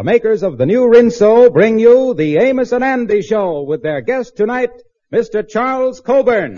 the makers of the new Rinso bring you the Amos and Andy Show with their guest tonight, Mr. Charles Coburn.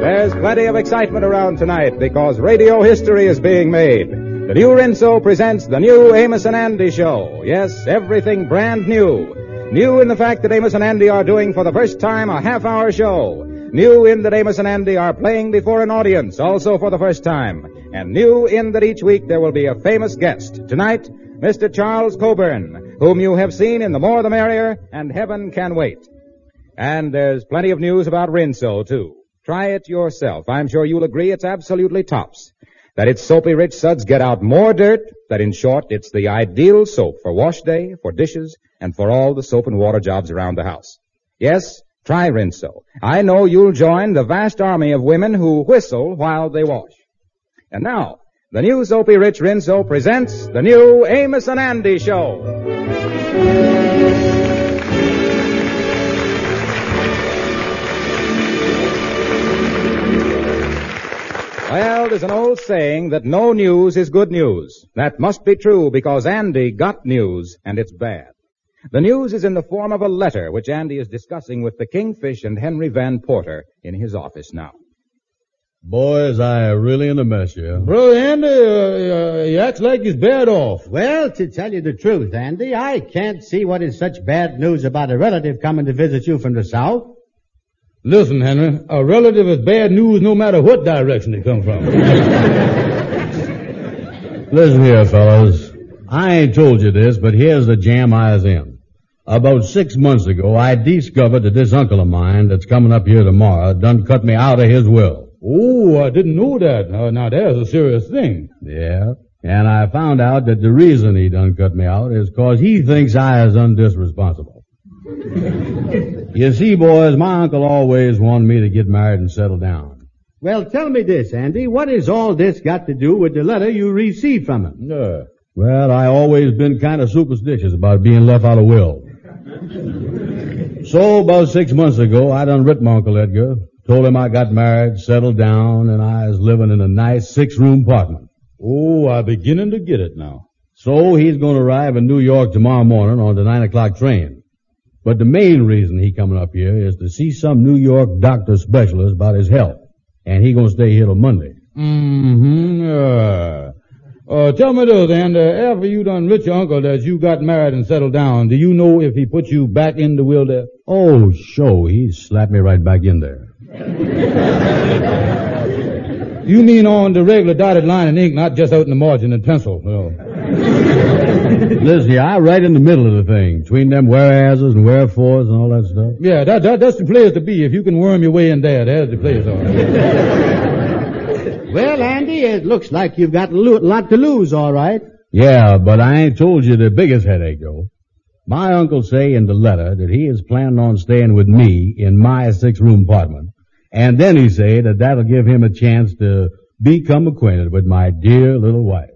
There's plenty of excitement around tonight because radio history is being made. The new Rinso presents the new Amos and Andy show. Yes, everything brand new. New in the fact that Amos and Andy are doing for the first time a half hour show. New in that Amos and Andy are playing before an audience also for the first time. And new in that each week there will be a famous guest. Tonight, Mr. Charles Coburn, whom you have seen in The More the Merrier and Heaven Can Wait. And there's plenty of news about Rinso, too. Try it yourself. I'm sure you'll agree it's absolutely tops. That its soapy rich suds get out more dirt, that in short, it's the ideal soap for wash day, for dishes, and for all the soap and water jobs around the house. Yes, try Rinso. I know you'll join the vast army of women who whistle while they wash. And now, the new soapy rich Rinso presents the new Amos and Andy Show. Well, there's an old saying that no news is good news. That must be true because Andy got news, and it's bad. The news is in the form of a letter which Andy is discussing with the Kingfish and Henry Van Porter in his office now. Boys, I really in a mess here. Brother Andy, uh, uh, he acts like he's bad off. Well, to tell you the truth, Andy, I can't see what is such bad news about a relative coming to visit you from the south. Listen, Henry, a relative is bad news no matter what direction it comes from. Listen here, fellas. I ain't told you this, but here's the jam I was in. About six months ago, I discovered that this uncle of mine that's coming up here tomorrow done cut me out of his will. oh, I didn't know that. Uh, now, there's a serious thing. Yeah. And I found out that the reason he done cut me out is cause he thinks I is undisresponsible. you see, boys, my uncle always wanted me to get married and settle down. Well, tell me this, Andy. What has all this got to do with the letter you received from him? Uh, Well, I always been kind of superstitious about being left out of will. so about six months ago, I done writ my Uncle Edgar, told him I got married, settled down, and I was living in a nice six-room apartment. oh, I'm beginning to get it now. So he's going to arrive in New York tomorrow morning on the nine o'clock train. But the main reason he coming up here is to see some New York doctor specialist about his health. And he gonna stay here till Monday. Mm-hmm. Uh, uh, tell me this, and uh, after you done with your uncle that you got married and settled down, do you know if he put you back in the will there? Oh, show, he slapped me right back in there. You mean on the regular dotted line in ink, not just out in the margin in pencil. Well, Listen, I right in the middle of the thing, between them whereases and wherefores and all that stuff. yeah, that, that that's the place to be. If you can worm your way in there, there's the place. All right. Well, Andy, it looks like you've got a lo- lot to lose, all right. Yeah, but I ain't told you the biggest headache, though. My uncle say in the letter that he is planning on staying with me in my six-room apartment. And then he say that that'll give him a chance to become acquainted with my dear little wife.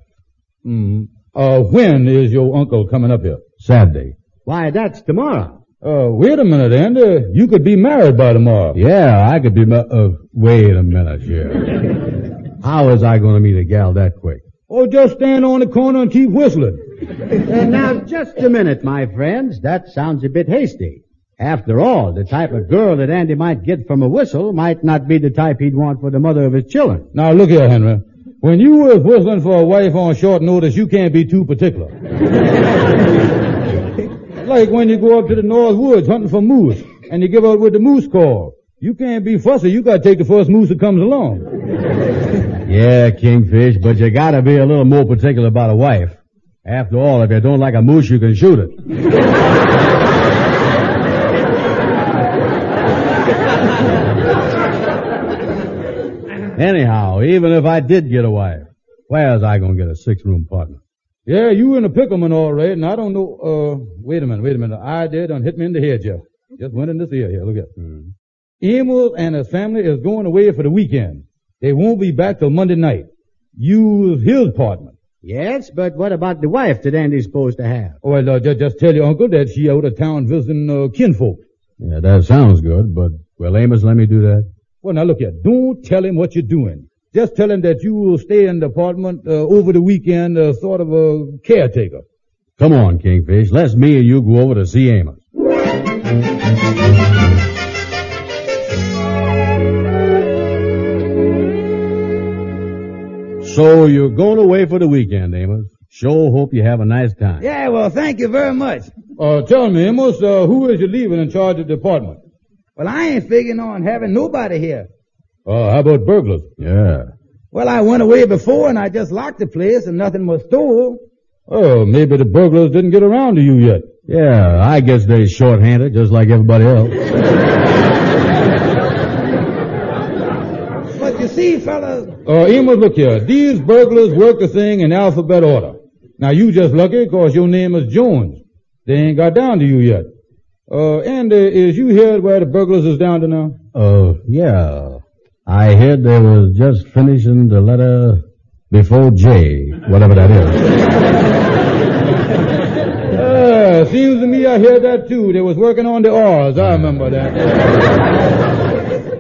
Mm. Uh, when is your uncle coming up here? Saturday. Why, that's tomorrow. Uh, wait a minute, Andy. You could be married by tomorrow. Yeah, I could be, ma- uh, wait a minute here. How is I gonna meet a gal that quick? Or just stand on the corner and keep whistling. And now, just a minute, my friends. That sounds a bit hasty. After all, the type of girl that Andy might get from a whistle might not be the type he'd want for the mother of his children. Now look here, Henry. When you was whistling for a wife on short notice, you can't be too particular. like when you go up to the North Woods hunting for moose, and you give out with the moose call. You can't be fussy. You gotta take the first moose that comes along. Yeah, Kingfish, but you gotta be a little more particular about a wife. After all, if you don't like a moose, you can shoot it. Anyhow, even if I did get a wife, where's I gonna get a six-room partner? Yeah, you in a pickleman all right, and I don't know, uh, wait a minute, wait a minute. I did done hit me in the head, Jeff. Just went in this ear here, look at Hmm. Emil and his family is going away for the weekend. They won't be back till Monday night. Use his apartment. Yes, but what about the wife that Andy's supposed to have? Well, uh, just, just tell your uncle that she out of town visiting uh, kinfolk. Yeah, that sounds good, but, well, Amos, let me do that. Well, now look here. Don't tell him what you're doing. Just tell him that you will stay in the apartment uh, over the weekend, uh, sort of a caretaker. Come on, Kingfish. Let's me and you go over to see Amos. So you're going away for the weekend, Amos. Sure hope you have a nice time. Yeah, well, thank you very much. Uh, tell me, Amos, uh, who is you leaving in charge of the apartment? Well, I ain't figuring on having nobody here. Uh, how about burglars? Yeah. Well, I went away before and I just locked the place and nothing was stole. Oh, maybe the burglars didn't get around to you yet. Yeah, I guess they're short-handed just like everybody else. But you see, fellas, Uh, Amos, look here. These burglars work the thing in alphabet order. Now, you just lucky 'cause your name is Jones. They ain't got down to you yet. Uh, and uh, is you here where the burglars is down to now? Oh, yeah. I heard they was just finishing the letter before J, whatever that is. Uh, seems to me I heard that too. They was working on the R's. I remember that.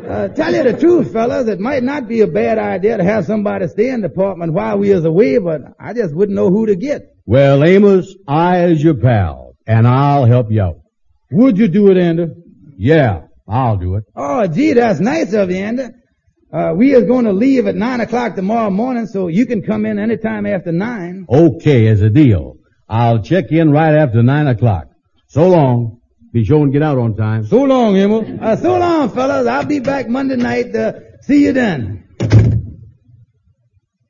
uh, tell you the truth, fellas, it might not be a bad idea to have somebody stay in the apartment while we is away, but I just wouldn't know who to get. Well, Amos, I is your pal, and I'll help you out. Would you do it, Andy? Yeah, I'll do it. Oh, gee, that's nice of you, Andy. Uh, we is going to leave at nine o'clock tomorrow morning, so you can come in any time after nine. Okay, as a deal. I'll check in right after nine o'clock. So long. Be sure and get out on time. So long, Amos. Uh, so long, fellas. I'll be back Monday night. Uh, see you then.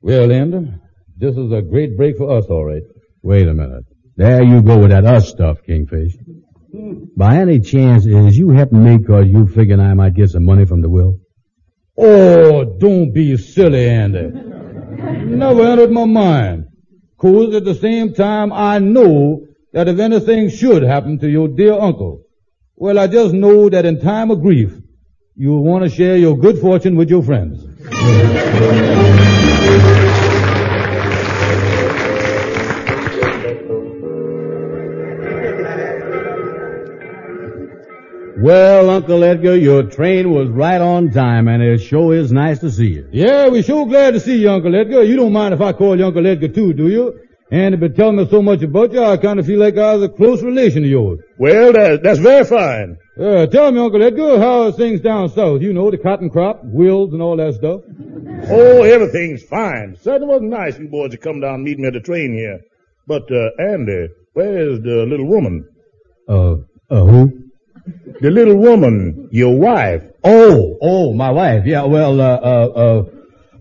Well, Andy, this is a great break for us, all right. Wait a minute. There you go with that us stuff, Kingfish. By any chance, is you helping me cause you figuring I might get some money from the will? Oh, don't be silly, Andy. Never entered my mind. Cause at the same time, I know that if anything should happen to your dear uncle, well, I just know that in time of grief, you'll want to share your good fortune with your friends. Well, Uncle Edgar, your train was right on time, and it sure is nice to see you. Yeah, we're sure glad to see you, Uncle Edgar. You don't mind if I call you Uncle Edgar too, do you? And you've been telling me so much about you, I kind of feel like I was a close relation of yours. Well, that, that's very fine. Uh, tell me, Uncle Edgar, how are things down south? You know, the cotton crop, wills, and all that stuff. Oh, everything's fine. Certainly wasn't nice you boys to come down and meet me at the train here. But, uh, Andy, where's the little woman? Uh, uh, who? The little woman, your wife. Oh, oh, my wife. Yeah, well, uh, uh, uh,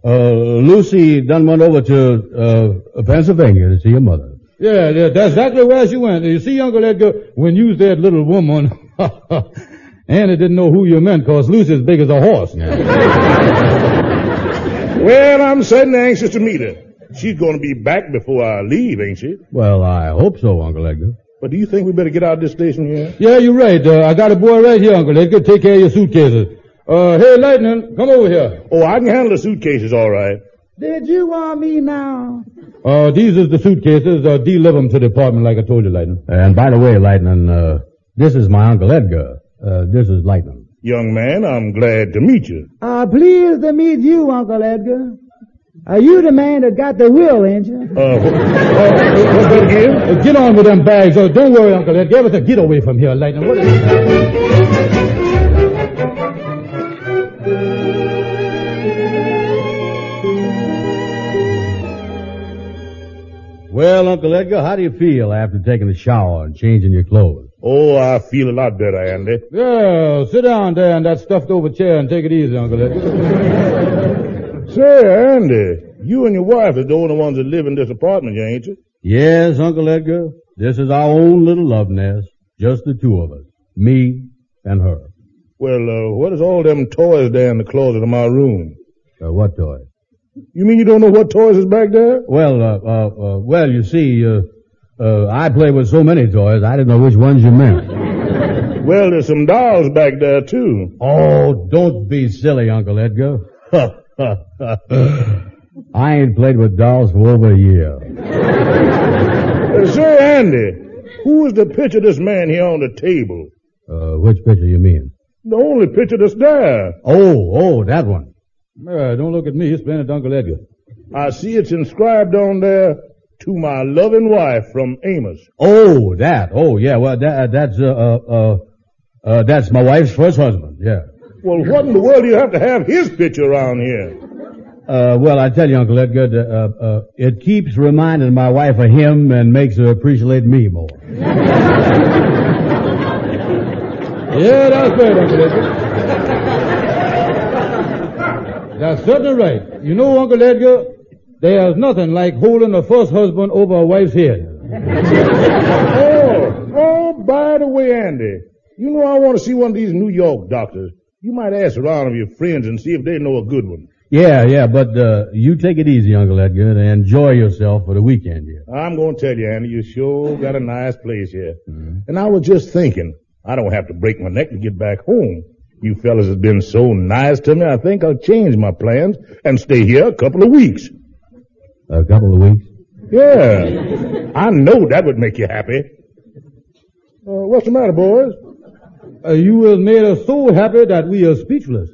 uh, Lucy done went over to, uh, Pennsylvania to see her mother. Yeah, yeah, that's exactly where she went. You see, Uncle Edgar, when you was that little woman, Andy didn't know who you meant, cause Lucy's big as a horse. Now. Well, I'm certainly anxious to meet her. She's going to be back before I leave, ain't she? Well, I hope so, Uncle Edgar. But do you think we better get out of this station here? Yeah, you're right. Uh, I got a boy right here, Uncle Edgar. Take care of your suitcases. Uh, hey, Lightning, come over here. Oh, I can handle the suitcases all right. Did you want me now? Uh, these is the suitcases. Uh, deliver them to the apartment like I told you, Lightning. And by the way, Lightning, uh, this is my Uncle Edgar. Uh, this is Lightning. Young man, I'm glad to meet you. Uh, pleased to meet you, Uncle Edgar. Are you the man that got the will, ain't you? Uh, wh- uh, what's that again? Uh, get on with them bags. Oh, don't worry, Uncle Edgar. Everything. Get away from here, Lightning. What Well, Uncle Edgar, how do you feel after taking a shower and changing your clothes? Oh, I feel a lot better, Andy. Yeah, sit down there in that stuffed over chair and take it easy, Uncle Edgar. Say, Andy, you and your wife are the only ones that live in this apartment, ain't you? Yes, Uncle Edgar. This is our own little love nest. Just the two of us. Me and her. Well, uh, what is all them toys there in the closet of my room? Uh, what toys? You mean you don't know what toys is back there? Well, uh, uh, uh, well, you see, uh, uh, I play with so many toys, I didn't know which ones you meant. Well, there's some dolls back there too. Oh, don't be silly, Uncle Edgar. I ain't played with dolls for over a year. Uh, say, Andy, who is the picture of this man here on the table? Uh, which picture you mean? The only picture that's there. Oh, oh, that one. Uh, don't look at me. Explain it to Uncle Edgar. I see it's inscribed on there, to my loving wife from Amos. Oh, that. Oh, yeah. Well, that, that's, uh, uh, uh, uh, that's my wife's first husband. Yeah. Well, what in the world do you have to have his picture around here? Uh, well, I tell you, Uncle Edgar, uh, uh, it keeps reminding my wife of him and makes her appreciate me more. Yeah, that's right, Uncle Edgar. That's certainly right. You know, Uncle Edgar, there's nothing like holding a first husband over a wife's head. Oh, oh, by the way, Andy, you know I want to see one of these New York doctors. You might ask around of your friends and see if they know a good one. Yeah, yeah, but, uh, you take it easy, Uncle Edgar, and enjoy yourself for the weekend here. I'm going to tell you, Andy, you sure got a nice place here. And I was just thinking, I don't have to break my neck to get back home. You fellas have been so nice to me, I think I'll change my plans and stay here a couple of weeks. A couple of weeks? Yeah, I know that would make you happy. Uh, what's the matter, boys? Uh, you have made us so happy that we are speechless.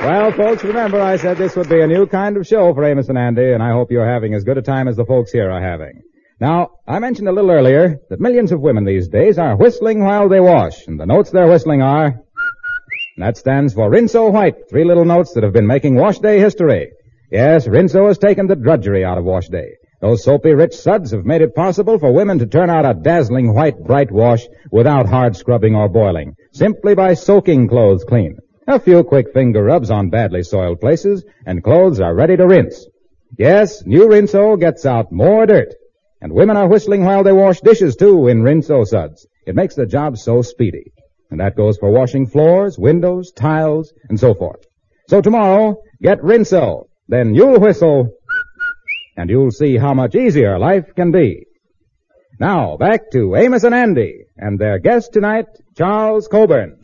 Well, folks, remember I said this would be a new kind of show for Amos and Andy, and I hope you're having as good a time as the folks here are having. Now, I mentioned a little earlier that millions of women these days are whistling while they wash, and the notes they're whistling are... and That stands for Rinso White, three little notes that have been making wash day history. Yes, Rinso has taken the drudgery out of wash day. Those soapy rich suds have made it possible for women to turn out a dazzling white bright wash without hard scrubbing or boiling, simply by soaking clothes clean. A few quick finger rubs on badly soiled places, and clothes are ready to rinse. Yes, new Rinso gets out more dirt. And women are whistling while they wash dishes too in Rinso suds. It makes the job so speedy. And that goes for washing floors, windows, tiles, and so forth. So tomorrow, get Rinso. Then you'll whistle, and you'll see how much easier life can be. Now, back to Amos and Andy, and their guest tonight, Charles Coburn.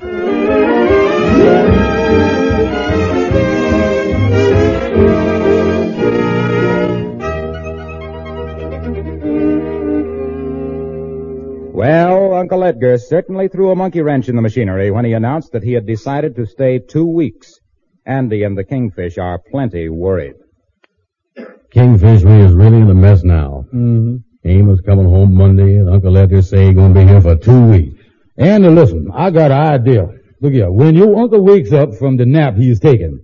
Well, Uncle Edgar certainly threw a monkey wrench in the machinery when he announced that he had decided to stay two weeks. Andy and the Kingfish are plenty worried. Kingfish we is really in a mess now. Mm-hmm. Amos coming home Monday, and Uncle Edgar say he gonna be here for two weeks. Andy, listen, I got an idea. Look here, when your uncle wakes up from the nap he's taking,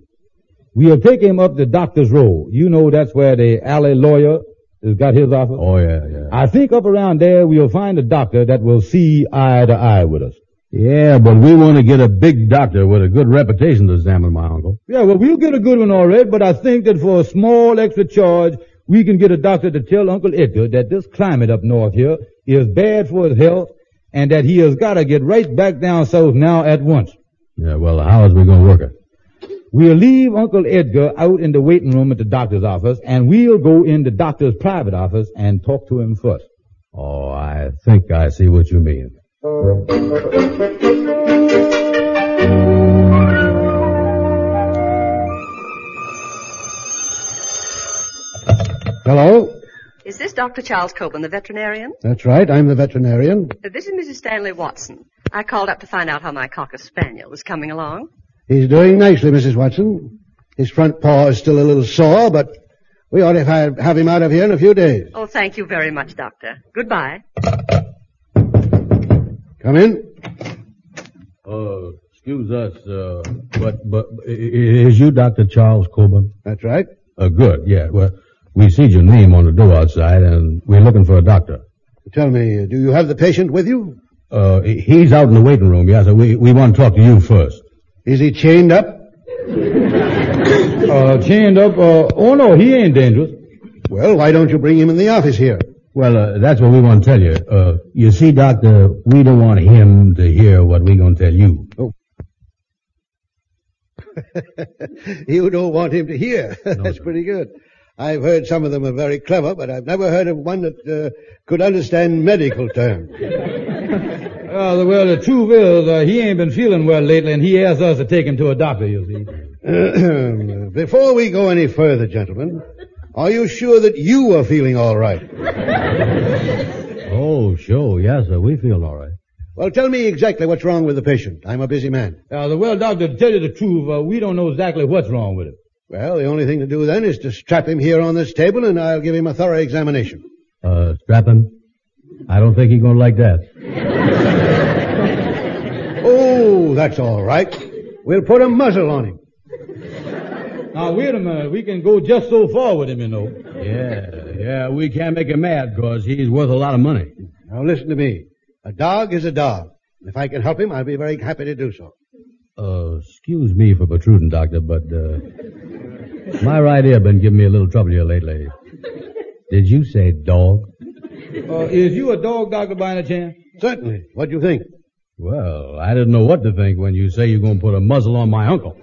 we'll take him up the doctor's row. You know that's where the alley lawyer has got his office. Oh yeah, yeah. I think up around there we'll find a doctor that will see eye to eye with us. Yeah, but we want to get a big doctor with a good reputation to examine my uncle. Yeah, well, we'll get a good one all right, but I think that for a small extra charge, we can get a doctor to tell Uncle Edgar that this climate up north here is bad for his health and that he has got to get right back down south now at once. Yeah, well, how is we gonna work it? We'll leave Uncle Edgar out in the waiting room at the doctor's office and we'll go in the doctor's private office and talk to him first. Oh, I think I see what you mean. Hello? Is this Dr. Charles Coburn, the veterinarian? That's right, I'm the veterinarian. This is Mrs. Stanley Watson. I called up to find out how my Cocker Spaniel was coming along. He's doing nicely, Mrs. Watson. His front paw is still a little sore, but we ought to have have him out of here in a few days. Oh, thank you very much, Doctor. Goodbye. Come in. Uh, excuse us, uh, but, but, i- i- is you Dr. Charles Coburn? That's right. Uh, good, yeah. Well, we see your name on the door outside and we're looking for a doctor. Tell me, do you have the patient with you? Uh, he's out in the waiting room, yeah, so we, we want to talk to you first. Is he chained up? Uh, chained up, uh, oh no, he ain't dangerous. Well, why don't you bring him in the office here? Well, uh, that's what we want to tell you. Uh, you see, doctor, we don't want him to hear what we're gonna tell you. Oh. you don't want him to hear. That's sir. pretty good. I've heard some of them are very clever, but I've never heard of one that uh, could understand medical terms. Uh, well, the truth is, uh, he ain't been feeling well lately, and he asked us to take him to a doctor, you see. Before we go any further, gentlemen, are you sure that you are feeling all right? Oh, sure. Yes, sir. We feel all right. Well, tell me exactly what's wrong with the patient. I'm a busy man. Uh, the well, doctor, to tell you the truth, uh, we don't know exactly what's wrong with him. Well, the only thing to do then is to strap him here on this table, and I'll give him a thorough examination. Uh, strap him? I don't think he's gonna like that. Oh, that's all right. We'll put a muzzle on him. Now, wait a minute. We can go just so far with him, you know. Yeah, yeah. We can't make him mad because he's worth a lot of money. Now listen to me. A dog is a dog. If I can help him, I'll be very happy to do so. Uh, excuse me for protruding, Doctor, but, uh, my right ear has been giving me a little trouble here lately. Did you say dog? Uh, is you a dog doctor by any chance? Certainly. What do you think? Well, I didn't know what to think when you say you're gonna put a muzzle on my uncle.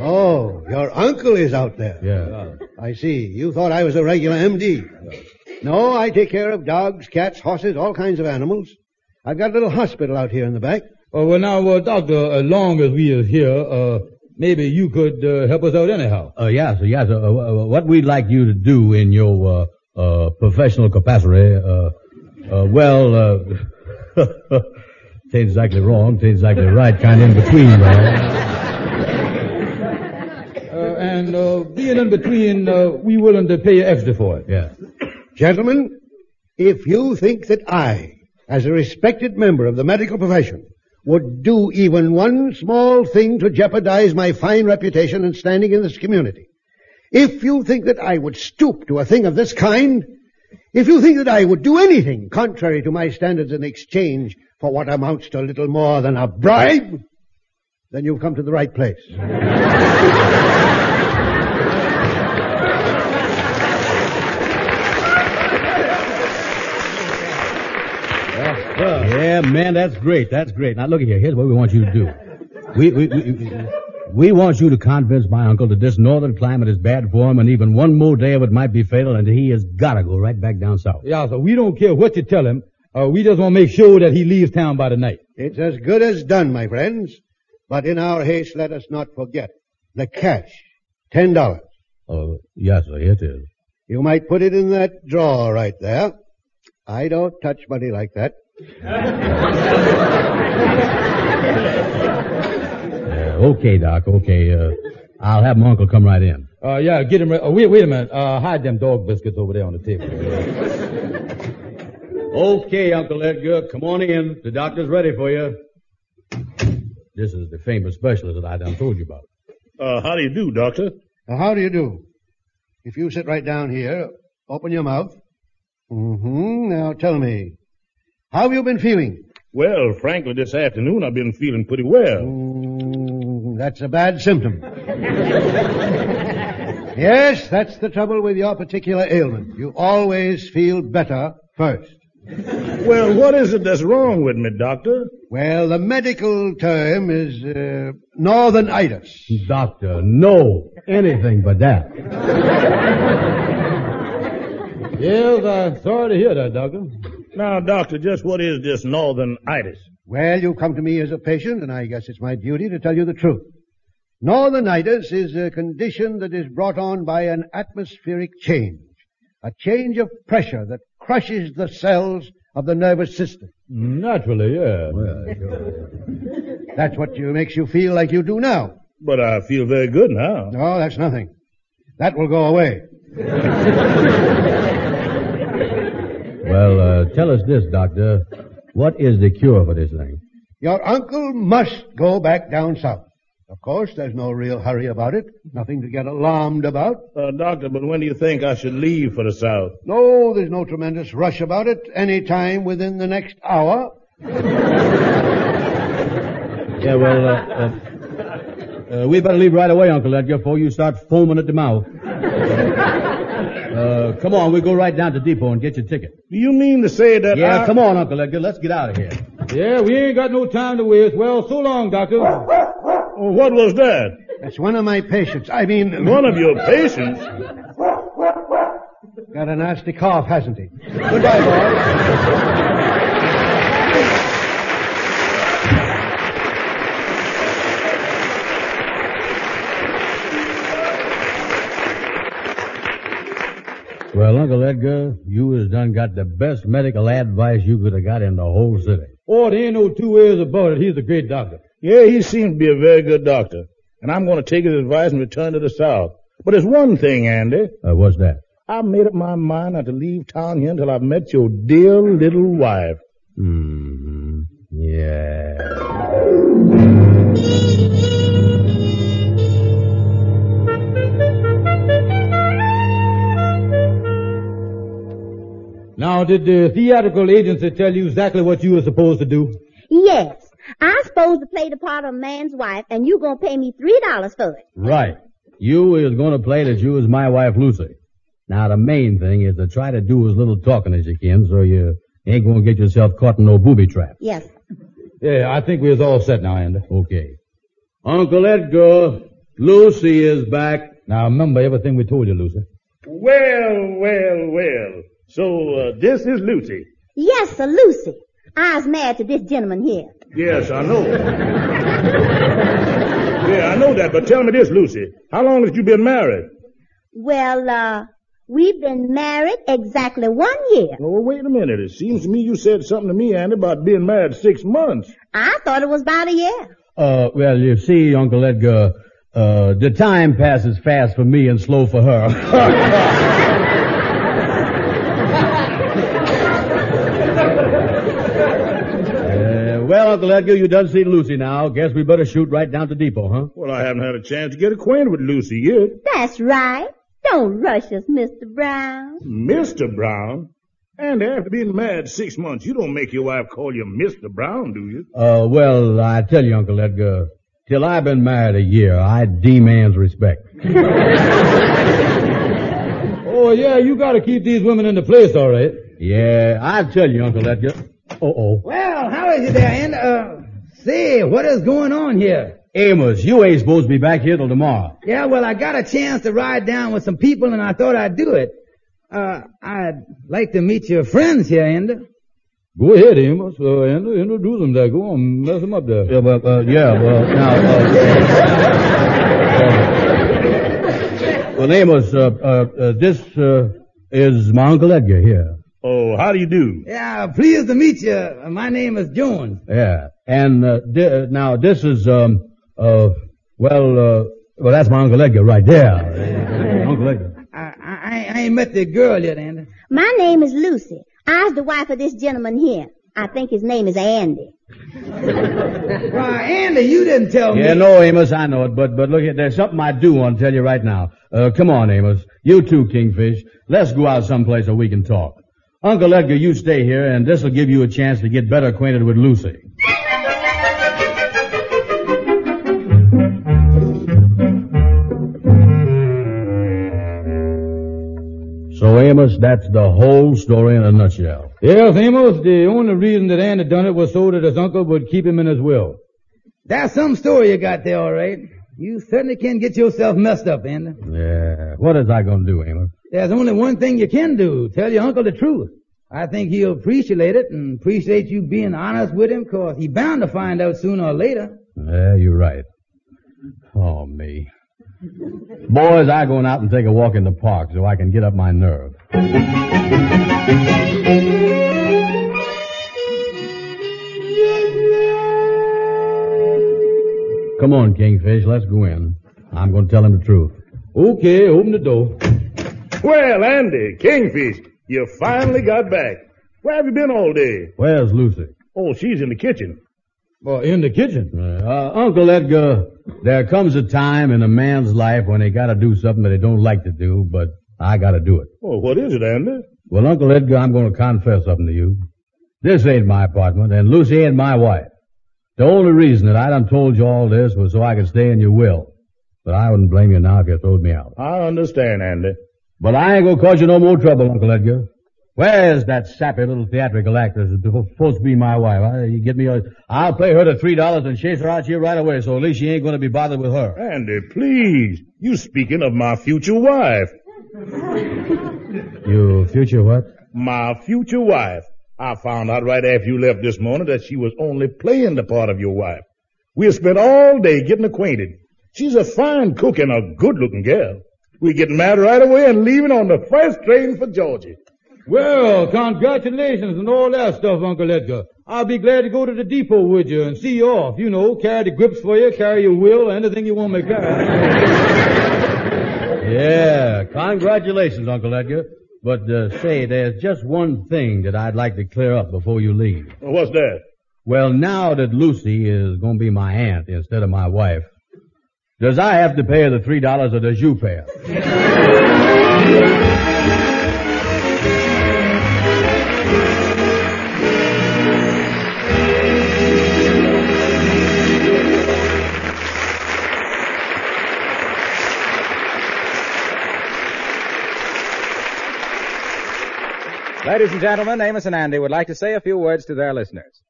Oh, your uncle is out there. Yeah. I see. You thought I was a regular MD. No, I take care of dogs, cats, horses, all kinds of animals. I've got a little hospital out here in the back. Uh, well, now, uh, doctor, as long as we are here, uh, maybe you could uh, help us out anyhow. Uh, yes, yes. Uh, uh, what we'd like you to do in your, uh, uh, professional capacity, uh, uh, well, tain't exactly wrong, tain't exactly right, kind of in between there. Uh, and uh, being in between, uh, we willing to pay you extra for it. Yeah. Gentlemen, if you think that I, as a respected member of the medical profession, would do even one small thing to jeopardize my fine reputation and standing in this community, if you think that I would stoop to a thing of this kind, if you think that I would do anything contrary to my standards in exchange for what amounts to a little more than a bribe, then you've come to the right place. Yeah, man, that's great. That's great. Now look at here. Here's what we want you to do. We, we, we, we want you to convince my uncle that this northern climate is bad for him and even one more day of it might be fatal and he has gotta go right back down south. Yeah, so we don't care what you tell him. Uh, we just want to make sure that he leaves town by the night. It's as good as done, my friends. But in our haste, let us not forget the cash. Ten dollars. Oh, yes, sir, it is. You might put it in that drawer right there. I don't touch money like that. Okay, Doc, okay. Uh, I'll have my uncle come right in. Uh, yeah, get him. Re- uh, wait, wait a minute. Uh, hide them dog biscuits over there on the table. Okay, Uncle Edgar, come on in. The doctor's ready for you. This is the famous specialist that I done told you about. Uh, how do you do, Doctor? Now, how do you do? If you sit right down here, open your mouth. Mm-hmm. Now tell me, how have you been feeling? Well, frankly, this afternoon I've been feeling pretty well. Mm, that's a bad symptom. yes, that's the trouble with your particular ailment. You always feel better first. Well, what is it that's wrong with me, Doctor? Well, the medical term is uh, northernitis. Doctor, no. Anything but that. yes, I'm sorry to hear that, doctor. Now, Doctor, just what is this northern itis? Well, you've come to me as a patient, and I guess it's my duty to tell you the truth. Northernitis is a condition that is brought on by an atmospheric change, a change of pressure that crushes the cells of the nervous system. Naturally, yeah. That's what you, makes you feel like you do now. But I feel very good now. No, that's nothing. That will go away. Well, uh, tell us this, Doctor. What is the cure for this thing? Your uncle must go back down south. Of course, there's no real hurry about it. Nothing to get alarmed about. Uh, doctor, but when do you think I should leave for the South? No, there's no tremendous rush about it. Any time within the next hour. Yeah, well, uh, uh, uh, we better leave right away, Uncle Edgar, before you start foaming at the mouth. Uh, come on, we'll go right down to depot and get your ticket. Do you mean to say that Yeah, I... come on, Uncle Edgar, let's get out of here. Yeah, we ain't got no time to waste. Well, so long, doctor. What was that? That's one of my patients. I mean, One of your patients? got a nasty cough, hasn't he? Goodbye, boy. Well, Uncle Edgar, you has done got the best medical advice you could have got in the whole city. Oh, there ain't no two ways about it. He's a great doctor. Yeah, he seems to be a very good doctor. And I'm going to take his advice and return to the South. But there's one thing, Andy. Uh, what's that? I've made up my mind not to leave town here until I've met your dear little wife. Hmm. Yeah. Now, did the theatrical agency tell you exactly what you were supposed to do? Yes. I'm supposed to play the part of a man's wife, and you're gonna pay me three dollars for it. Right. You is going to play that you is my wife Lucy. Now the main thing is to try to do as little talking as you can so you ain't going to get yourself caught in no booby trap. Yes. Yeah, I think we're all set now, Andy. Okay. Uncle Edgar, Lucy is back. Now remember everything we told you, Lucy. Well, well, well. So, uh, this is Lucy. Yes, sir, Lucy. I was married to this gentleman here. Yes, I know. yeah, I know that, but tell me this, Lucy. How long have you been married? Well, uh, we've been married exactly one year. Oh, wait a minute. It seems to me you said something to me, Andy, about being married six months. I thought it was about a year. Uh, well, you see, Uncle Edgar, uh, the time passes fast for me and slow for her. Uh, well, Uncle Edgar, you done seen Lucy now. Guess we better shoot right down to depot, huh? Well, I haven't had a chance to get acquainted with Lucy yet. That's right. Don't rush us, Mr. Brown. Mr. Brown? And after being married six months, you don't make your wife call you Mr. Brown, do you? Uh, well, I tell you, Uncle Edgar, till I've been married a year, I demands respect. Oh, yeah, you gotta keep these women in the place, all right. Yeah, I tell you, Uncle Edgar. Uh-oh. Well, how is it there, Andy? Uh, say, what is going on here? Amos, you ain't supposed to be back here till tomorrow. Yeah, well, I got a chance to ride down with some people and I thought I'd do it. Uh, I'd like to meet your friends here, Andy. Go ahead, Amos. Uh, Andy, introduce them there. Go on, mess them up there. Yeah, well, uh, yeah, well, now, uh, uh, well, Amos, uh, uh, uh, this, uh, is my Uncle Edgar here. Oh, how do you do? Yeah, pleased to meet you. Uh, My name is Jones. Yeah. And, uh, di- now this is, um, uh, well, uh, well, that's my Uncle Edgar right there. Uncle Edgar. I, I, I ain't met the girl yet, Andy. My name is Lucy. I was the wife of this gentleman here. I think his name is Andy. Why, Andy, you didn't tell me. Yeah, me. no, Amos, I know it, but, but look, here, there's something I do want to tell you right now. Uh, come on, Amos. You too, Kingfish. Let's go out someplace where we can talk. Uncle Edgar, you stay here, and this'll give you a chance to get better acquainted with Lucy. So, Amos, that's the whole story in a nutshell. Yes, Amos, the only reason that Andy done it was so that his uncle would keep him in his will. That's some story you got there, all right. You certainly can get yourself messed up, Andy. Yeah. What is I gonna do, Amos? There's only one thing you can do. Tell your uncle the truth. I think he'll appreciate it and appreciate you being honest with him cause he's bound to find out sooner or later. Yeah, you're right. Oh, me. Boys, I'm going out and take a walk in the park so I can get up my nerve. Come on, Kingfish, let's go in. I'm going to tell him the truth. Okay, open the door. Well, Andy, Kingfish, you finally got back. Where have you been all day? Where's Lucy? Oh, she's in the kitchen. Well, in the kitchen. Uh, Uncle Edgar, there comes a time in a man's life when he gotta do something that he don't like to do, but I gotta do it. Oh, what is it, Andy? Well, Uncle Edgar, I'm going to confess something to you. This ain't my apartment, and Lucy ain't my wife. The only reason that I done told you all this was so I could stay in your will. But I wouldn't blame you now if you throwed me out. I understand, Andy. But I ain't gonna cause you no more trouble, Uncle Edgar. Where's that sappy little theatrical actress who's supposed to be my wife? Huh? You get me a, I'll pay her the three dollars and chase her out here right away, so at least she ain't gonna be bothered with her. Andy, please. You speaking of my future wife. Your future what? My future wife. I found out right after you left this morning that she was only playing the part of your wife. We have spent all day getting acquainted. She's a fine cook and a good looking girl. We get married right away and leaving on the first train for Georgia. Well, congratulations and all that stuff, Uncle Edgar. I'll be glad to go to the depot with you and see you off. You know, carry the grips for you, carry your will, anything you want me to carry. Yeah, congratulations, Uncle Edgar. But uh, say, there's just one thing that I'd like to clear up before you leave. What's that? Well, now that Lucy is going to be my aunt instead of my wife, does I have to pay her the three dollars or does you pay her? Ladies and gentlemen, Amos and Andy would like to say a few words to their listeners.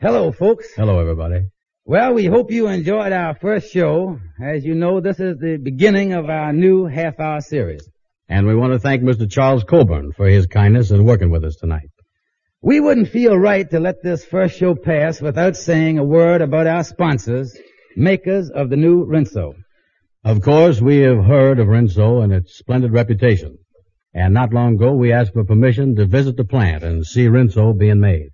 Hello, folks. Hello, everybody. Well, we hope you enjoyed our first show. As you know, this is the beginning of our new half-hour series. And we want to thank Mr. Charles Coburn for his kindness in working with us tonight. We wouldn't feel right to let this first show pass without saying a word about our sponsors, makers of the new Rinso. Of course, we have heard of Rinso and its splendid reputation. And not long ago, we asked for permission to visit the plant and see Rinso being made.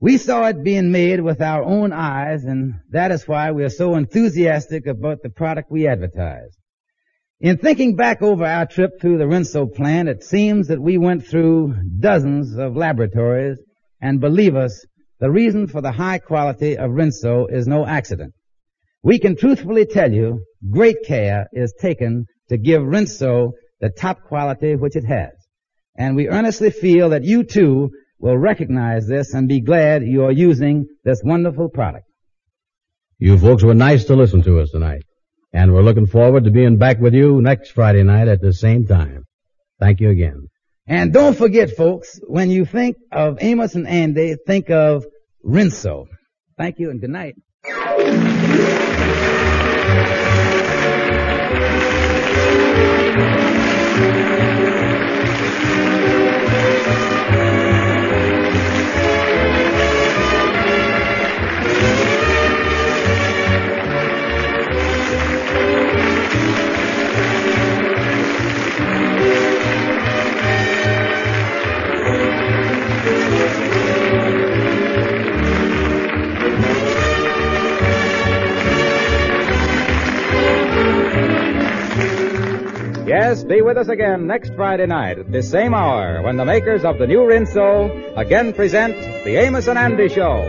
We saw it being made with our own eyes, and that is why we are so enthusiastic about the product we advertise. In thinking back over our trip through the Rinso plant, it seems that we went through dozens of laboratories, and believe us, the reason for the high quality of Rinso is no accident. We can truthfully tell you, great care is taken to give Rinso the top quality which it has. And we earnestly feel that you too will recognize this and be glad you are using this wonderful product. You folks were nice to listen to us tonight. And we're looking forward to being back with you next Friday night at the same time. Thank you again. And don't forget, folks, when you think of Amos and Andy, think of Rinso. Thank you and good night. Be with us again next Friday night at this same hour when the makers of the new Rinso again present the Amos and Andy Show.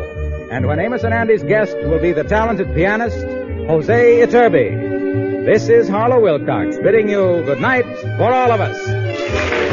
And when Amos and Andy's guest will be the talented pianist, Jose Iturbi. This is Harlow Wilcox bidding you good night for all of us.